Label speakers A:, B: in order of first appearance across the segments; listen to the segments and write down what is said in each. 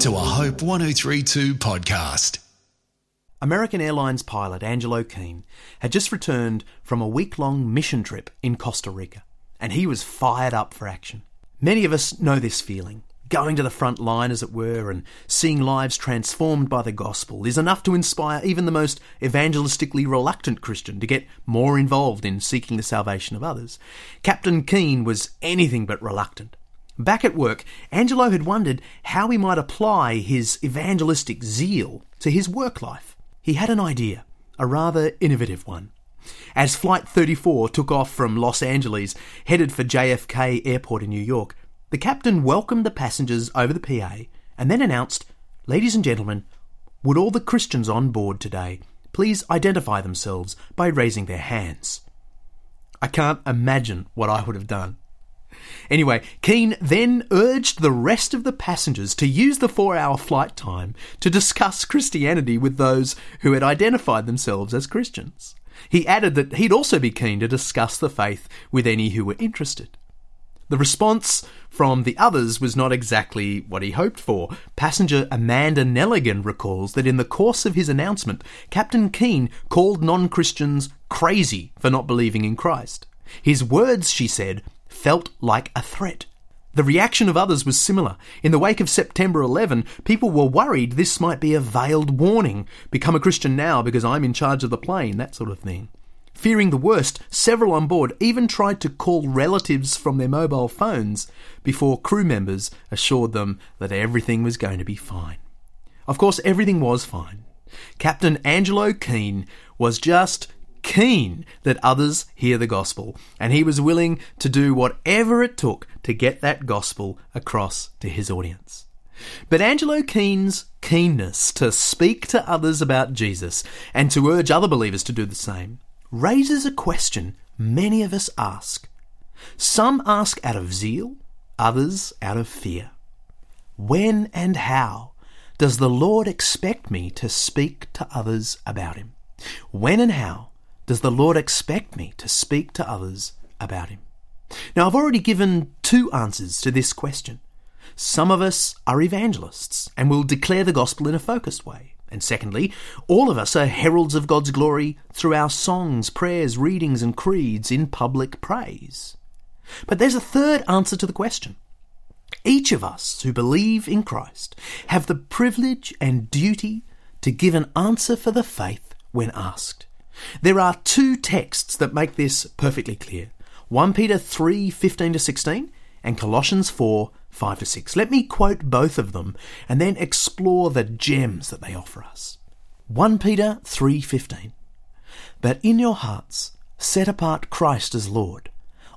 A: to a Hope 1032 podcast.
B: American Airlines pilot Angelo Keane had just returned from a week long mission trip in Costa Rica, and he was fired up for action. Many of us know this feeling. Going to the front line, as it were, and seeing lives transformed by the gospel is enough to inspire even the most evangelistically reluctant Christian to get more involved in seeking the salvation of others. Captain Keane was anything but reluctant. Back at work, Angelo had wondered how he might apply his evangelistic zeal to his work life. He had an idea, a rather innovative one. As Flight 34 took off from Los Angeles, headed for JFK Airport in New York, the captain welcomed the passengers over the PA and then announced, Ladies and gentlemen, would all the Christians on board today please identify themselves by raising their hands? I can't imagine what I would have done. Anyway, Keane then urged the rest of the passengers to use the four hour flight time to discuss Christianity with those who had identified themselves as Christians. He added that he'd also be keen to discuss the faith with any who were interested. The response from the others was not exactly what he hoped for. Passenger Amanda Nelligan recalls that in the course of his announcement, Captain Keane called non Christians crazy for not believing in Christ. His words, she said, felt like a threat. The reaction of others was similar. In the wake of September 11, people were worried this might be a veiled warning become a Christian now because I'm in charge of the plane, that sort of thing. Fearing the worst, several on board even tried to call relatives from their mobile phones before crew members assured them that everything was going to be fine. Of course, everything was fine. Captain Angelo Keane was just keen that others hear the gospel, and he was willing to do whatever it took to get that gospel across to his audience. But Angelo Keane's keenness to speak to others about Jesus and to urge other believers to do the same raises a question many of us ask. Some ask out of zeal, others out of fear. When and how does the Lord expect me to speak to others about Him? When and how does the Lord expect me to speak to others about Him? Now, I've already given two answers to this question. Some of us are evangelists and will declare the gospel in a focused way. And secondly, all of us are heralds of God's glory through our songs, prayers, readings, and creeds in public praise. But there's a third answer to the question. Each of us who believe in Christ have the privilege and duty to give an answer for the faith when asked. There are two texts that make this perfectly clear 1 Peter 3 15 to 16 and Colossians 4 5 to 6. Let me quote both of them and then explore the gems that they offer us. 1 Peter 3:15 But in your hearts set apart Christ as Lord.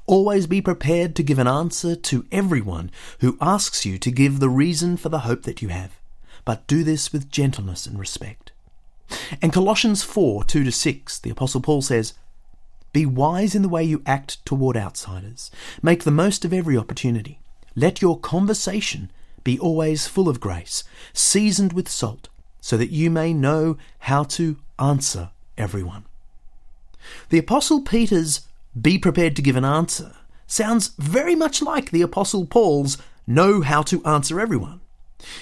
B: Always be prepared to give an answer to everyone who asks you to give the reason for the hope that you have, but do this with gentleness and respect. And Colossians 4 2 to 6, the Apostle Paul says, Be wise in the way you act toward outsiders. Make the most of every opportunity. Let your conversation be always full of grace, seasoned with salt, so that you may know how to answer everyone. The Apostle Peter's be prepared to give an answer sounds very much like the Apostle Paul's know how to answer everyone.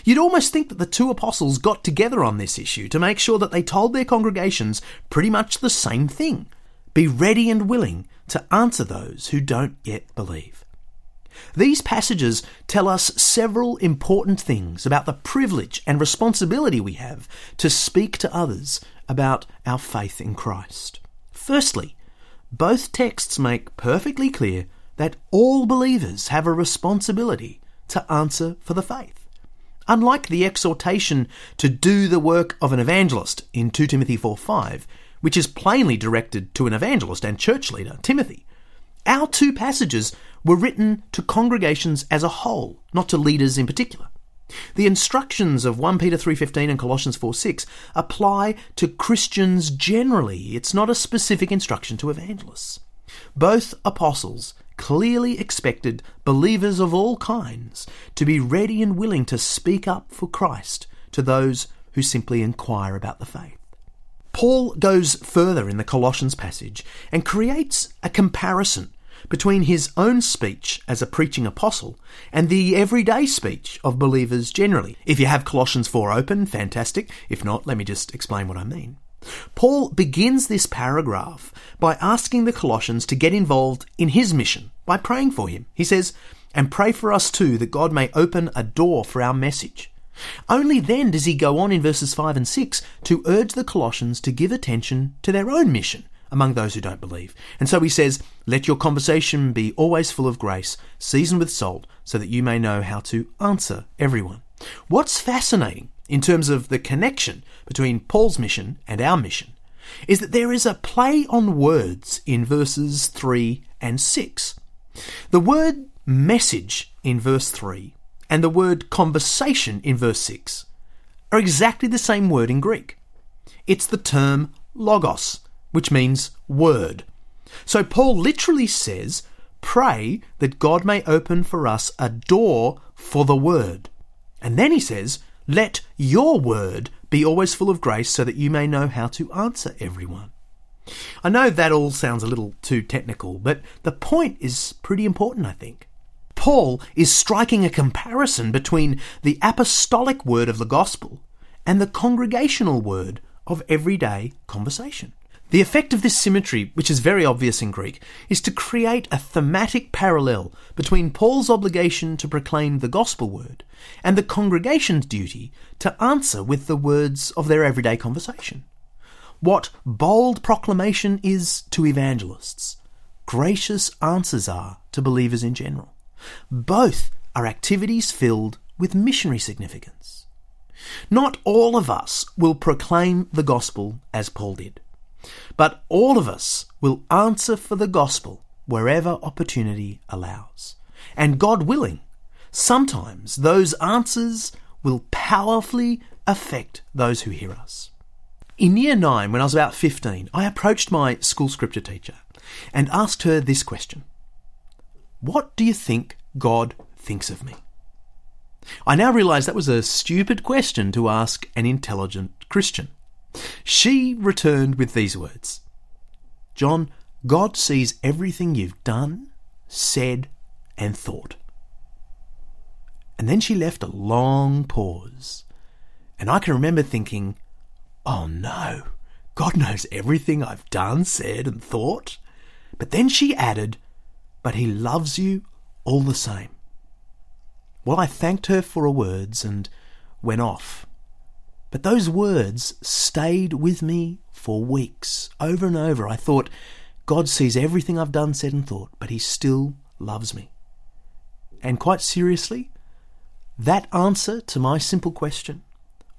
B: You'd almost think that the two apostles got together on this issue to make sure that they told their congregations pretty much the same thing be ready and willing to answer those who don't yet believe. These passages tell us several important things about the privilege and responsibility we have to speak to others about our faith in Christ. Firstly, both texts make perfectly clear that all believers have a responsibility to answer for the faith. Unlike the exhortation to do the work of an evangelist in 2 Timothy 4 5, which is plainly directed to an evangelist and church leader, Timothy, our two passages were written to congregations as a whole, not to leaders in particular. The instructions of 1 Peter 3:15 and Colossians 4:6 apply to Christians generally. It's not a specific instruction to evangelists. Both apostles clearly expected believers of all kinds to be ready and willing to speak up for Christ to those who simply inquire about the faith. Paul goes further in the Colossians passage and creates a comparison between his own speech as a preaching apostle and the everyday speech of believers generally. If you have Colossians 4 open, fantastic. If not, let me just explain what I mean. Paul begins this paragraph by asking the Colossians to get involved in his mission by praying for him. He says, And pray for us too that God may open a door for our message. Only then does he go on in verses 5 and 6 to urge the Colossians to give attention to their own mission among those who don't believe. And so he says, Let your conversation be always full of grace, seasoned with salt, so that you may know how to answer everyone. What's fascinating in terms of the connection between Paul's mission and our mission is that there is a play on words in verses 3 and 6. The word message in verse 3 and the word conversation in verse 6 are exactly the same word in Greek. It's the term logos, which means word. So Paul literally says, Pray that God may open for us a door for the word. And then he says, Let your word be always full of grace so that you may know how to answer everyone. I know that all sounds a little too technical, but the point is pretty important, I think. Paul is striking a comparison between the apostolic word of the gospel and the congregational word of everyday conversation. The effect of this symmetry, which is very obvious in Greek, is to create a thematic parallel between Paul's obligation to proclaim the gospel word and the congregation's duty to answer with the words of their everyday conversation. What bold proclamation is to evangelists, gracious answers are to believers in general. Both are activities filled with missionary significance. Not all of us will proclaim the gospel as Paul did, but all of us will answer for the gospel wherever opportunity allows. And God willing, sometimes those answers will powerfully affect those who hear us. In year 9, when I was about 15, I approached my school scripture teacher and asked her this question what do you think God thinks of me? I now realize that was a stupid question to ask an intelligent Christian. She returned with these words John, God sees everything you've done, said, and thought. And then she left a long pause. And I can remember thinking, oh no, God knows everything I've done, said, and thought. But then she added, but he loves you all the same. Well, I thanked her for her words and went off. But those words stayed with me for weeks. Over and over, I thought, God sees everything I've done, said, and thought, but He still loves me. And quite seriously, that answer to my simple question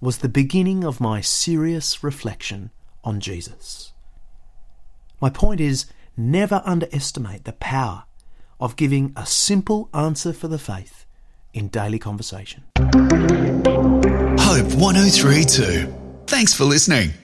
B: was the beginning of my serious reflection on Jesus. My point is never underestimate the power of giving a simple answer for the faith in daily conversation.
A: Hope 1032. Thanks for listening.